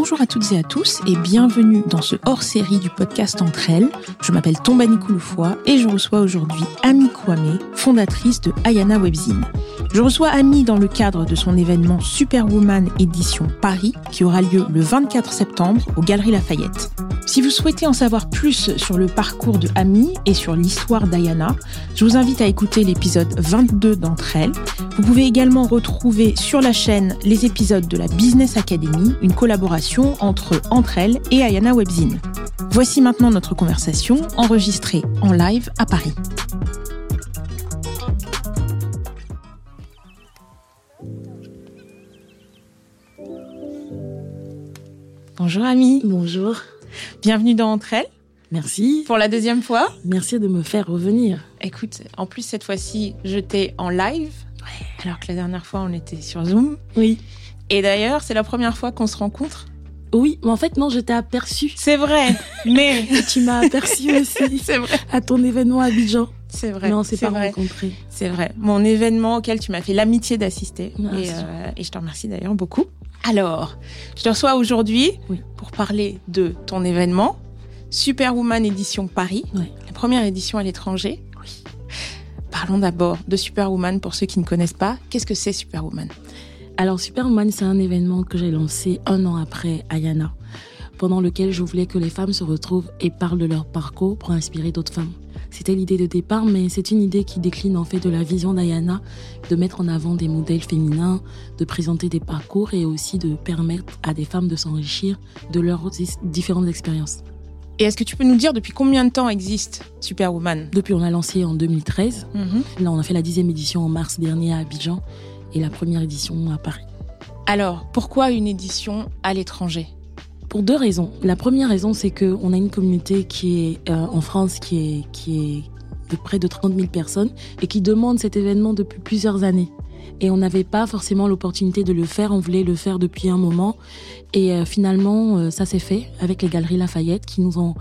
Bonjour à toutes et à tous et bienvenue dans ce hors-série du podcast Entre elles. Je m'appelle Tombani Kouloufoua et je reçois aujourd'hui Ami Kwame, fondatrice de Ayana Webzine. Je reçois Ami dans le cadre de son événement Superwoman Édition Paris qui aura lieu le 24 septembre aux Galeries Lafayette. Si vous souhaitez en savoir plus sur le parcours de Ami et sur l'histoire d'Ayana, je vous invite à écouter l'épisode 22 d'entre elles. Vous pouvez également retrouver sur la chaîne les épisodes de la Business Academy, une collaboration entre Entre elles et Ayana Webzine. Voici maintenant notre conversation enregistrée en live à Paris. Bonjour Ami. Bonjour. Bienvenue dans Entre elles. Merci. Pour la deuxième fois. Merci de me faire revenir. Écoute, en plus cette fois-ci, je t'ai en live. Alors que la dernière fois, on était sur Zoom. Oui. Et d'ailleurs, c'est la première fois qu'on se rencontre. Oui, mais en fait, non, je t'ai aperçu. C'est vrai, mais... Tu m'as aperçu aussi. c'est vrai. À ton événement à Abidjan. C'est vrai. Mais on s'est c'est pas vrai. rencontrés. C'est vrai. Mon événement auquel tu m'as fait l'amitié d'assister. Ah, et, euh, et je te remercie d'ailleurs beaucoup. Alors, je te reçois aujourd'hui Oui. pour parler de ton événement, Superwoman Édition Paris, la première édition à l'étranger. Oui. Parlons d'abord de Superwoman pour ceux qui ne connaissent pas. Qu'est-ce que c'est Superwoman? Alors, Superman, c'est un événement que j'ai lancé un an après Ayana, pendant lequel je voulais que les femmes se retrouvent et parlent de leur parcours pour inspirer d'autres femmes. C'était l'idée de départ, mais c'est une idée qui décline en fait de la vision d'Ayana, de mettre en avant des modèles féminins, de présenter des parcours et aussi de permettre à des femmes de s'enrichir de leurs différentes expériences. Et est-ce que tu peux nous dire depuis combien de temps existe Superwoman? Depuis, on a lancé en 2013. Mhm. Là, on a fait la dixième édition en mars dernier à Abidjan et la première édition à Paris. Alors, pourquoi une édition à l'étranger? Pour deux raisons. La première raison, c'est que on a une communauté qui est euh, en France qui est qui est de près de 30 000 personnes et qui demande cet événement depuis plusieurs années. Et on n'avait pas forcément l'opportunité de le faire. On voulait le faire depuis un moment. Et euh, finalement, euh, ça s'est fait avec les Galeries Lafayette qui nous ont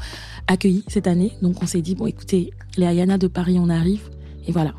accueillis cette année. Donc on s'est dit, bon écoutez, les Ayana de Paris, on arrive. Et voilà.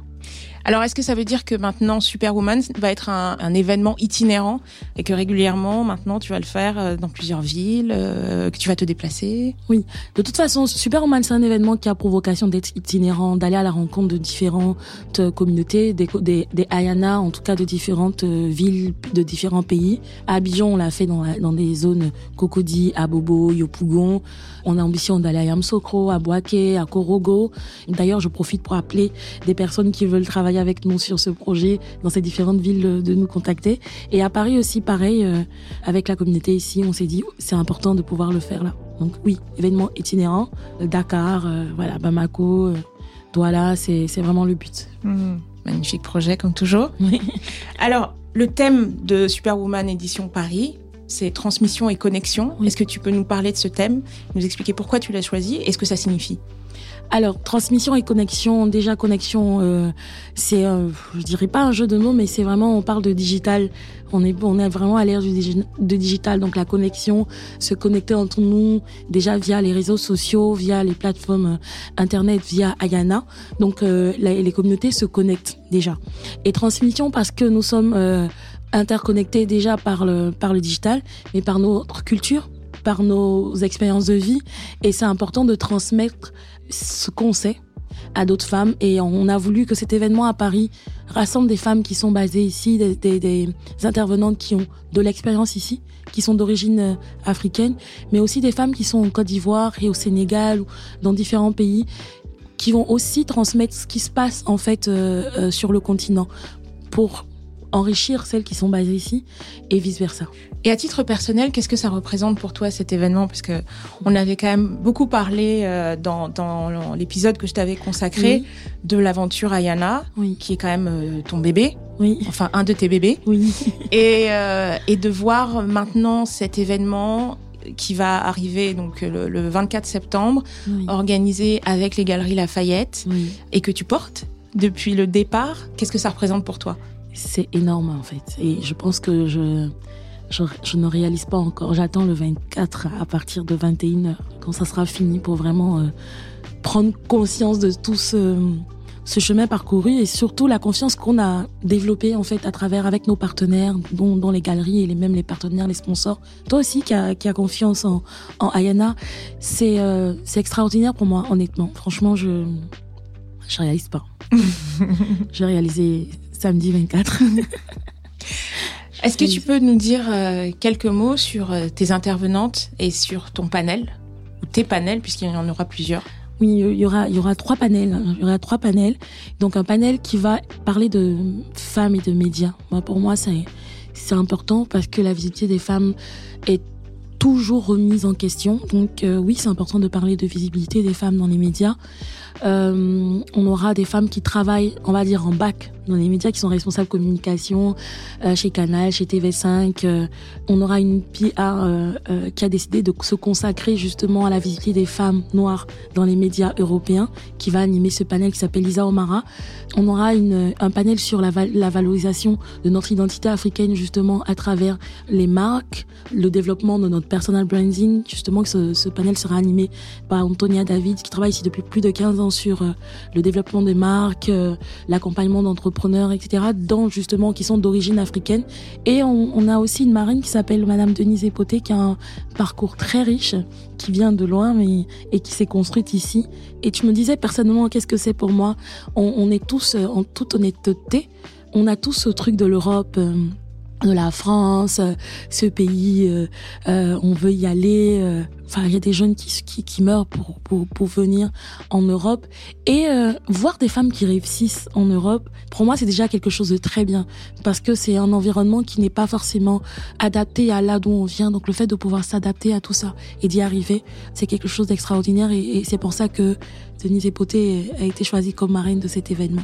Alors, est-ce que ça veut dire que maintenant Superwoman va être un, événement itinérant et que régulièrement, maintenant, tu vas le faire euh, dans plusieurs villes, euh, que tu vas te déplacer? De toute façon, Superwoman, c'est un événement qui a pour vocation d'être itinérant, d'aller à la rencontre de différentes euh, communautés, des, des, Ayana, en tout cas de différentes villes, de différents pays. À Abidjan, on l'a fait dans, dans des zones Cocody, à Bobo, Yopougon. On a ambition d'aller à Yamsokro, à Boaké, à Korogo. D'ailleurs, je profite pour appeler des personnes qui veulent travailler avec nous sur ce projet dans ces différentes villes euh, de nous contacter. Et à Paris aussi, pareil, euh, avec la communauté ici, on s'est dit, c'est important de pouvoir le faire là. Donc oui, événement itinérant, euh, Dakar, voilà, Bamako, Douala, c'est vraiment le but. Magnifique projet, comme toujours. Alors, le thème de Superwoman édition Paris, c'est transmission et connexion. Oui. Est-ce que tu peux nous parler de ce thème, nous expliquer pourquoi tu l'as choisi et ce que ça signifie? Alors, transmission et connexion, déjà connexion, euh, c'est, euh, je dirais pas un jeu de mots, mais c'est vraiment, on parle de digital. On est, on est vraiment à l'ère du digital, donc la connexion, se connecter entre nous, déjà via les réseaux sociaux, via les plateformes euh, internet, via Ayana. Donc, euh, les communautés se connectent déjà. Et transmission parce que nous sommes euh, interconnectés déjà par le, par le digital, mais par notre culture, par nos expériences de vie. Et c'est important de transmettre ce qu'on sait à d'autres femmes. Et on a voulu que cet événement à Paris rassemble des femmes qui sont basées ici, des, intervenantes qui ont de l'expérience ici, qui sont d'origine euh, africaine, mais aussi des femmes qui sont en Côte d'Ivoire et au Sénégal ou dans différents pays qui vont aussi transmettre ce qui se passe en fait euh, euh, sur le continent pour enrichir celles qui sont basées ici et vice versa. Et à titre personnel, qu'est-ce que ça représente pour toi cet événement? Parce que on avait quand même beaucoup parlé euh, dans, dans l'épisode que je t'avais consacré Oui. de l'aventure Ayana, Oui, qui est quand même euh, ton bébé, oui, enfin un de tes bébés, oui. et, euh, et de voir maintenant cet événement qui va arriver donc le, le 24 septembre, oui. organisé avec les Galeries Lafayette, oui. et que tu portes depuis le départ. Qu'est-ce que ça représente pour toi? C'est énorme en fait. Et je pense que je, je, je ne réalise pas encore. J'attends le 24 à partir de 21h, quand ça sera fini, pour vraiment euh, prendre conscience de tout ce, ce chemin parcouru et surtout la confiance qu'on a développée en fait à travers avec nos partenaires, dont, dont les galeries et les, même les partenaires, les sponsors. Toi aussi qui a, qui a confiance en, en Ayana, c'est euh, extraordinaire pour moi honnêtement. Franchement, je je réalise pas. J'ai réalisé samedi 24. Est-ce que tu peux nous dire euh, quelques mots sur euh, tes intervenantes et sur ton panel? Ou tes panels puisqu'il y en aura plusieurs Oui, il y aura il y aura trois panels. Il y aura trois panels. Donc un panel qui va parler de femmes et de médias. Moi, pour moi, c'est c'est important parce que la visibilité des femmes est toujours remise en question. Donc euh, oui, c'est important de parler de visibilité des femmes dans les médias. Euh, on aura des femmes qui travaillent, on va dire, en bac dans les médias, qui sont responsables communication euh, chez Canal, chez TV5. Euh, on aura une PR euh, qui a décidé de se consacrer justement à la visibilité des femmes noires dans les médias européens, qui va animer ce panel qui s'appelle Lisa Omara. On aura un panel sur la, val la valorisation de notre identité africaine justement à travers les marques, le développement de notre personal branding. Justement, ce, ce panel sera animé par Antonia David, qui travaille ici depuis plus de 15 ans sur le développement des marques, l'accompagnement d'entrepreneurs, etc., dans justement qui sont d'origine africaine. Et on, a aussi une marine qui s'appelle Madame Denise Epoté, qui a un parcours très riche, qui vient de loin mais, et qui s'est construite ici. Et tu me disais personnellement, qu'est-ce que c'est pour moi? On, est tous, en toute honnêteté, on a tous ce truc de l'Europe. Euh, de la France, euh, ce pays, euh, euh, on veut y aller. Euh, enfin, il y a des jeunes qui, qui, qui meurent pour, pour, pour, venir en Europe. Et euh, voir des femmes qui réussissent en Europe, pour moi, c'est déjà quelque chose de très bien. Parce que c'est un environnement qui n'est pas forcément adapté à là d'où on vient. Donc le fait de pouvoir s'adapter à tout ça et d'y arriver, c'est quelque chose d'extraordinaire. Et, et c'est pour ça que Denise Epoté a été choisie comme marraine de cet événement.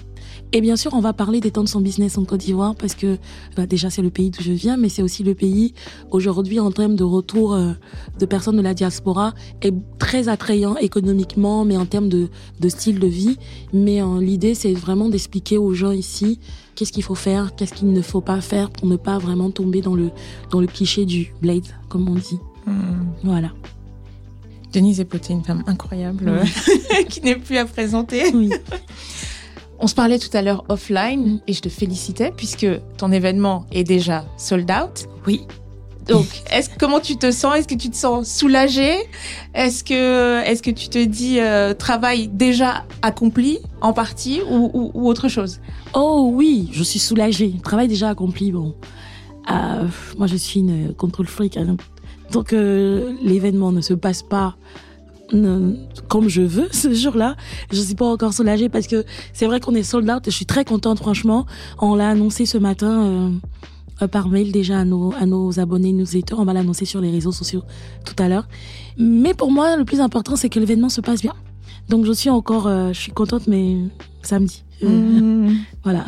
Et bien sûr, on va parler des temps de son business en Côte d'Ivoire parce que bah, déjà c'est le pays d'où je viens, mais c'est aussi le pays aujourd'hui en termes de retour euh, de personnes de la diaspora est très attrayant économiquement, mais en termes de, de style de vie. Mais euh, l'idée c'est vraiment d'expliquer aux gens ici qu'est-ce qu'il faut faire, qu'est-ce qu'il ne faut pas faire pour ne pas vraiment tomber dans le dans le cliché du blade, comme on dit. Mmh. Voilà. Denise Epoté, une femme incroyable oui. qui n'est plus à présenter. Oui. On se parlait tout à l'heure offline mmh. et je te félicitais puisque ton événement est déjà sold out. Oui. Donc, est-ce comment tu te sens? Est-ce que tu te sens soulagée? Est-ce que est-ce que tu te dis euh, travail déjà accompli en partie ou, ou, ou, autre chose? Oh oui, je suis soulagée. Travail déjà accompli. Bon, euh, moi je suis une contrôle freak. Hein. Donc euh, l'événement ne se passe pas comme je veux ce jour-là. Je suis pas encore soulagée parce que c'est vrai qu'on est sold out et je suis très contente franchement. On l'a annoncé ce matin euh, par mail déjà à nos, à nos abonnés newsletters. On va l'annoncer sur les réseaux sociaux tout à l'heure. Mais pour moi, le plus important, c'est que l'événement se passe bien. Donc je suis encore, euh, je suis contente, mais samedi. Euh, mmh. Voilà.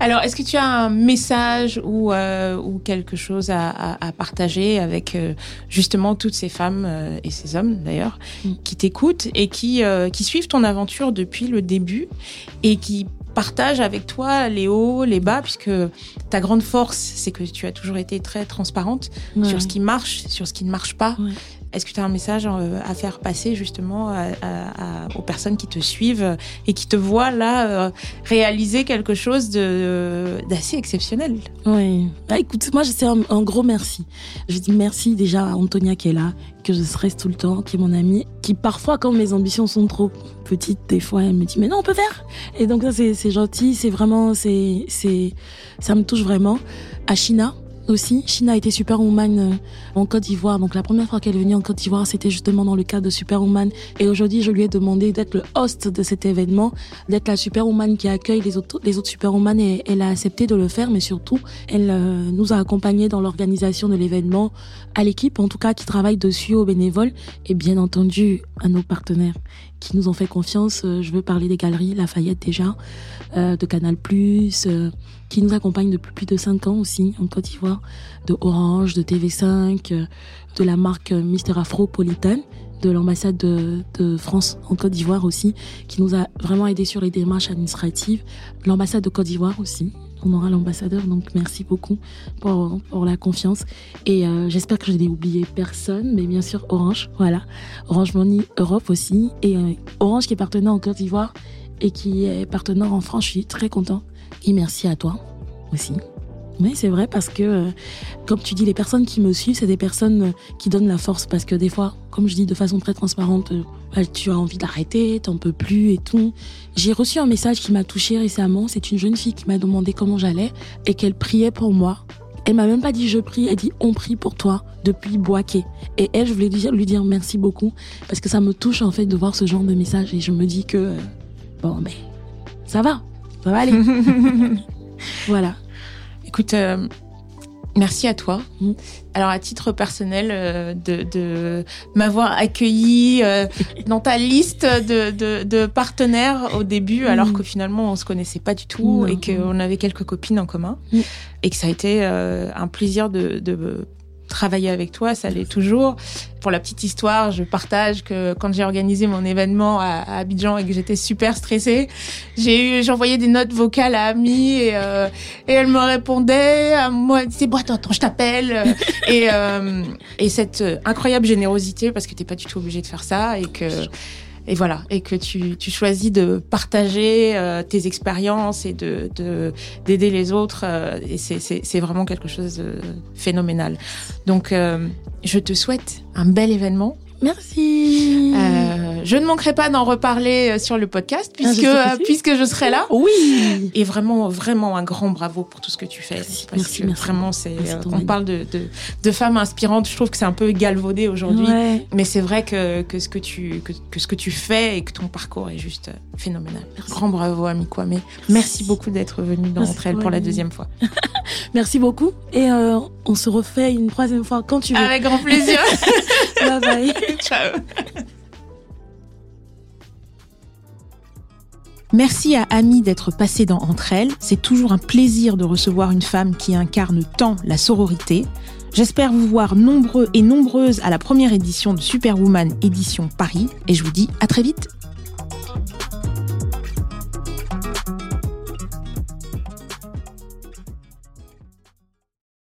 Alors, est-ce que tu as un message ou, euh, ou quelque chose à, à, à partager avec euh, justement toutes ces femmes euh, et ces hommes d'ailleurs mm. qui t'écoutent et qui, euh, qui suivent ton aventure depuis le début et qui partagent avec toi les hauts, les bas, puisque ta grande force, c'est que tu as toujours été très transparente ouais. sur ce qui marche, sur ce qui ne marche pas. Ouais. Est-ce que tu as un message euh, à faire passer justement aux personnes qui te suivent et qui te voient là euh, réaliser quelque chose d'assez exceptionnel? Oui. Bah, écoute, moi, c'est un, un, gros merci. Je dis merci déjà à Antonia qui est là, que je stresse tout le temps, qui est mon amie, qui parfois, quand mes ambitions sont trop petites, des fois, elle me dit, mais non, on peut faire. Et donc, ça, c'est gentil, c'est vraiment, c'est, c'est, ça me touche vraiment. À China, aussi. China a été Superwoman euh, en Côte d'Ivoire. Donc la première fois qu'elle est venue en Côte d'Ivoire, c'était justement dans le cadre de Superwoman. Et aujourd'hui, je lui ai demandé d'être le host de cet événement, d'être la Superwoman qui accueille les autres, les autres Superwoman et elle a accepté de le faire. Mais surtout, elle euh, nous a accompagnés dans l'organisation de l'événement, à l'équipe en tout cas qui travaille dessus, aux bénévoles et bien entendu à nos partenaires qui nous ont fait confiance. Euh, je veux parler des galeries Lafayette déjà, euh, de Canal+, euh, qui nous accompagnent depuis plus de 5 ans aussi en Côte d'Ivoire, de Orange, de TV5, euh, de la marque Mister Afropolitan, de l'ambassade de, France en Côte d'Ivoire aussi, qui nous a vraiment aidé sur les démarches administratives, l'ambassade de Côte d'Ivoire aussi, on aura l'ambassadeur. Donc merci beaucoup pour, la confiance. Et euh, j'espère que je n'ai oublié personne, mais bien sûr Orange, voilà. Orange Money Europe aussi. Et euh, Orange qui est partenaire en Côte d'Ivoire et qui est partenaire en France. Je suis très content. Et merci à toi aussi. Oui, c'est vrai parce que, euh, comme tu dis, les personnes qui me suivent, c'est des personnes qui donnent la force parce que des fois, comme je dis de façon très transparente, bah, tu as envie d'arrêter, t'en peux plus et tout. J'ai reçu un message qui m'a touchée récemment. C'est une jeune fille qui m'a demandé comment j'allais et qu'elle priait pour moi. Elle m'a même pas dit je prie, elle dit on prie pour toi depuis Boaké. Et elle, je voulais lui dire, lui dire merci beaucoup parce que ça me touche en fait de voir ce genre de message et je me dis que bon, mais ça va, ça va aller. voilà. Écoute, euh, merci à toi. Alors, à titre personnel, euh, de, m'avoir accueilli euh, dans ta liste de, partenaires au début, alors mm. que finalement, on se connaissait pas du tout et qu'on avait quelques copines en commun. Mm. Et que ça a été un plaisir de travailler avec toi, ça l'est toujours. Pour la petite histoire, je partage que quand j'ai organisé mon événement à, Abidjan et que j'étais super stressée, j'ai eu, j'envoyais des notes vocales à Ami et, euh, et elle me répondait, à moi, c'est bon, attends, attends, je t'appelle. et, euh, et cette incroyable générosité parce que t'es pas du tout obligé de faire ça et que et voilà, et que tu, tu choisis de partager euh, tes expériences et de d'aider les autres, euh, et c'est vraiment quelque chose de phénoménal. Donc, euh, je te souhaite un bel événement Merci. Euh, je ne manquerai pas d'en reparler euh, sur le podcast ah, puisque euh, puisque je serai là. Oui. Et vraiment vraiment un grand bravo pour tout ce que tu fais. Merci, parce que vraiment c'est on parle de, de, de femmes inspirantes. Je trouve que c'est un peu galvaudé aujourd'hui, mais c'est vrai que, que ce que tu que, que, ce que tu fais et que ton parcours est juste phénoménal. Grand bravo Ami Kwame. Merci, Merci beaucoup d'être venu dans Entre elles pour la deuxième fois. Merci beaucoup et on se refait une troisième fois quand tu veux. Avec grand plaisir. bye bye. Ciao. Merci à Ami d'être passée dans Entre elles. C'est toujours un plaisir de recevoir une femme qui incarne tant la sororité. J'espère vous voir nombreux et nombreuses à la première édition de Superwoman édition Paris et je vous dis à très vite.